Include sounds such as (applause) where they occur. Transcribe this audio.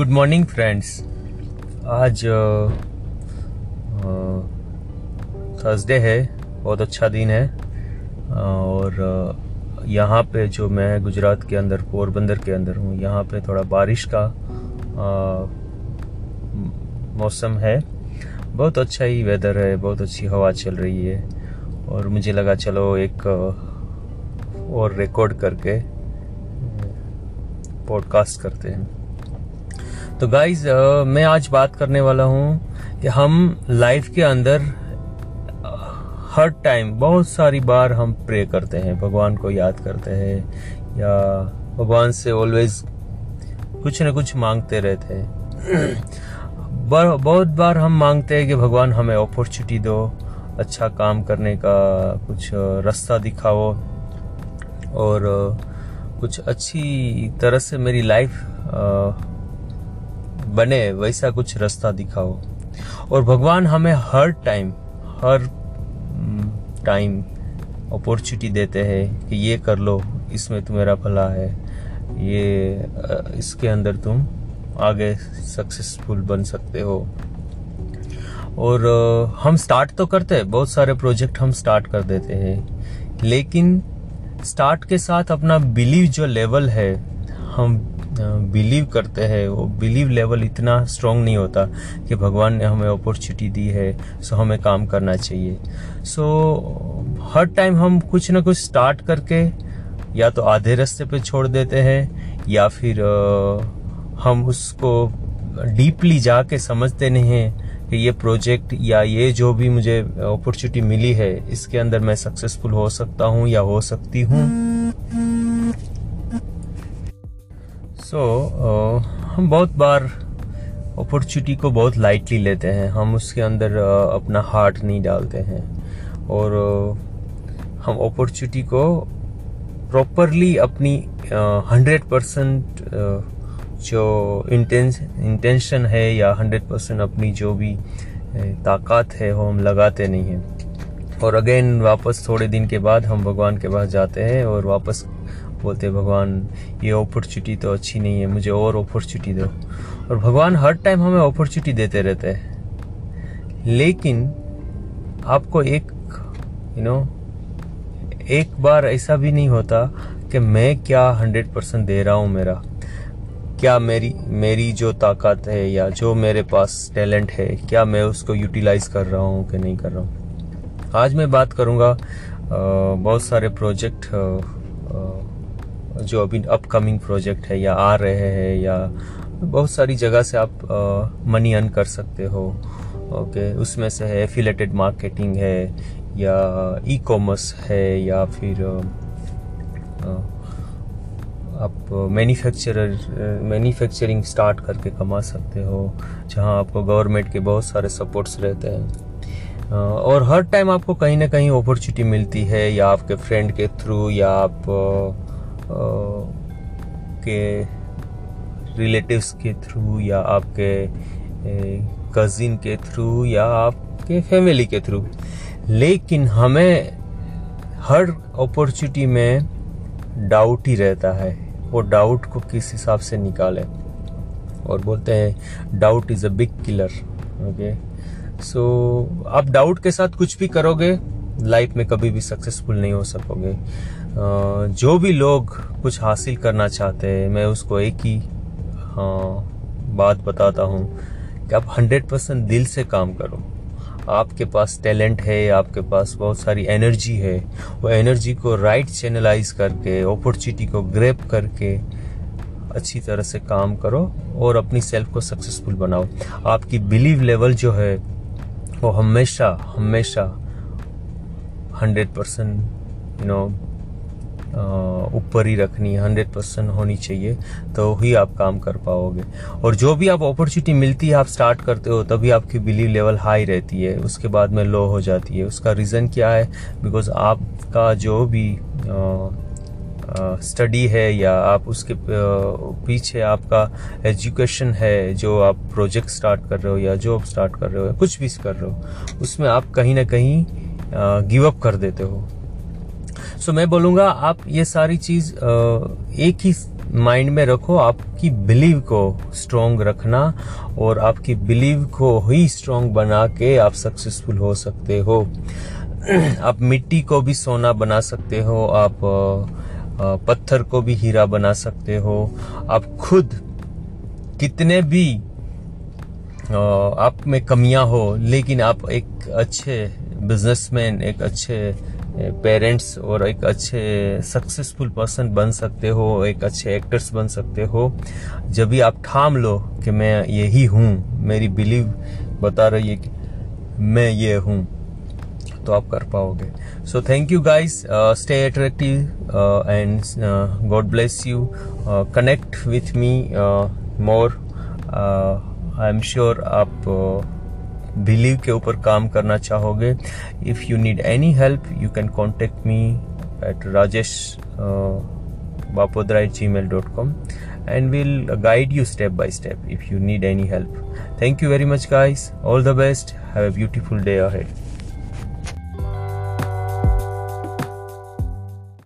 Good morning friends आज Thursday है, बहुत अच्छा दिन है। और यहाँ पे जो मैं गुजरात के अंदर, पोरबंदर के अंदर हूँ, यहाँ पे थोड़ा बारिश का मौसम है। बहुत अच्छा ही वेदर है, बहुत अच्छी हवा चल रही है। और मुझे लगा चलो एक और रिकॉर्ड करके पॉडकास्ट करते हैं। तो गाइज़ मैं आज बात करने वाला हूँ कि हम लाइफ के अंदर हर टाइम बहुत सारी बार हम प्रे करते हैं, भगवान को याद करते हैं, या भगवान से ऑलवेज कुछ न कुछ मांगते रहते हैं। (clears throat) बहुत बार हम मांगते हैं कि भगवान हमें अपॉर्चुनिटी दो अच्छा काम करने का, कुछ रास्ता दिखाओ, और कुछ अच्छी तरह से मेरी लाइफ बने, वैसा कुछ रास्ता दिखाओ। और भगवान हमें हर टाइम हर टाइम अपॉर्चुनिटी देते हैं कि ये कर लो, इसमें तुम्हारा भला है। ये इसके अंदर तुम आगे सक्सेसफुल बन सकते हो। और हम स्टार्ट तो करते हैं, बहुत सारे प्रोजेक्ट हम स्टार्ट कर देते हैं। लेकिन स्टार्ट के साथ अपना बिलीव जो लेवल है, हम बिलीव करते हैं, वो बिलीव लेवल इतना स्ट्रांग नहीं होता कि भगवान ने हमें अपॉर्चुनिटी दी है सो हमें काम करना चाहिए। सो हर टाइम हम कुछ ना कुछ स्टार्ट करके या तो आधे रास्ते पे छोड़ देते हैं, या फिर हम उसको डीपली जाके समझते नहीं हैं कि ये प्रोजेक्ट या ये जो भी मुझे अपॉर्चुनिटी मिली है, इसके अंदर मैं सक्सेसफुल हो सकता हूँ या हो सकती हूँ। सो so, uh, हम बहुत बार अपॉर्चुनिटी को बहुत लाइटली लेते हैं। हम उसके अंदर uh, अपना हार्ट नहीं डालते हैं। और uh, हम अपॉर्चुनिटी को प्रॉपरली अपनी हंड्रेड परसेंट जो इंटेंशन है या हंड्रेड परसेंट अपनी जो भी ताकत है वो हम लगाते नहीं हैं। और अगेन वापस थोड़े दिन के बाद हम भगवान के पास जाते हैं और वापस बोलते हैं, भगवान, ये अपॉर्चुनिटी तो अच्छी नहीं है, मुझे और अपॉर्चुनिटी दो। और भगवान हर टाइम हमें अपॉर्चुनिटी देते रहते हैं। लेकिन आपको एक यू नो एक बार ऐसा भी नहीं होता कि मैं क्या हंड्रेड परसेंट दे रहा हूँ मेरा। क्या मेरी मेरी जो ताकत है या जो मेरे पास टैलेंट है, क्या मैं उसको यूटिलाइज कर रहा हूँ कि नहीं कर रहा हूँ? आज मैं बात करूँगा बहुत सारे प्रोजेक्ट जो अभी अपकमिंग प्रोजेक्ट है या आ रहे हैं या बहुत सारी जगह से आप मनी अर्न कर सकते हो। ओके उसमें से है एफिलेटेड मार्केटिंग है या ई कॉमर्स है या फिर आप मैन्युफैक्चरर मैन्युफैक्चरिंग स्टार्ट करके कमा सकते हो, जहाँ आपको गवर्नमेंट के बहुत सारे सपोर्ट्स रहते हैं। और हर टाइम आपको कहीं ना कहीं अपॉर्चुनिटी मिलती है या आपके फ्रेंड के थ्रू या आप के रिलेटिव्स के थ्रू या आपके कजिन के थ्रू या आपके फैमिली के थ्रू लेकिन हमें हर अपॉर्चुनिटी में डाउट ही रहता है। वो डाउट को किस हिसाब से निकाले? और बोलते हैं doubt is a big killer okay so आप डाउट के साथ कुछ भी करोगे लाइफ में कभी भी सक्सेसफुल नहीं हो सकोगे। जो भी लोग कुछ हासिल करना चाहते हैं मैं उसको एक ही हाँ, बात बताता हूँ कि आप हंड्रेड परसेंट दिल से काम करो। आपके पास टैलेंट है आपके पास बहुत सारी एनर्जी है वो एनर्जी को राइट चैनलाइज करके अपॉर्चुनिटी को ग्रेप करके अच्छी तरह से काम करो और अपनी सेल्फ को सक्सेसफुल बनाओ। आपकी बिलीव लेवल जो है वो हमेशा हमेशा हंड्रेड परसेंट यू नो ऊपर ही रखनी है हंड्रेड परसेंट होनी चाहिए तो ही आप काम कर पाओगे। और जो भी आप अपॉर्चुनिटी मिलती है, आप स्टार्ट करते हो, तभी आपकी बिलीव लेवल हाई रहती है। उसके बाद में लो हो जाती है। उसका रीज़न क्या है? बिकॉज़ आपका जो भी स्टडी है या आप उसके पीछे आपका एजुकेशन है, जो आप प्रोजेक्ट स्टार्ट कर रहे हो या जॉब स्टार्ट कर रहे हो या कुछ भी कर रहे हो, उसमें आप कहीं ना कहीं गिव अप कर देते हो। सो मैं बोलूँगा, आप ये सारी चीज़ एक ही माइंड में रखो, आपकी बिलीव को स्ट्रोंग रखना और आपकी बिलीव को ही स्ट्रोंग बना के आप सक्सेसफुल हो सकते हो। (clears throat) आप मिट्टी को भी सोना बना सकते हो, आप पत्थर को भी हीरा बना सकते हो। आप खुद कितने भी आप में कमियाँ हो, लेकिन आप एक अच्छे बिजनेसमैन एक अच्छे पेरेंट्स और एक अच्छे सक्सेसफुल पर्सन बन सकते हो, एक अच्छे एक्टर्स बन सकते हो। जब भी आप ठाम लो कि मैं यही हूँ, मेरी बिलीव बता रही है कि मैं ये हूँ तो आप कर पाओगे। So thank you guys stay attractive and God bless you connect with me more I am sure आप बिलीव के ऊपर काम करना चाहोगे if you need any help you can contact me at Rajesh Bapodara at Gmail dot com and we'll guide you step by step if you need any help thank you very much guys all the best have a beautiful day ahead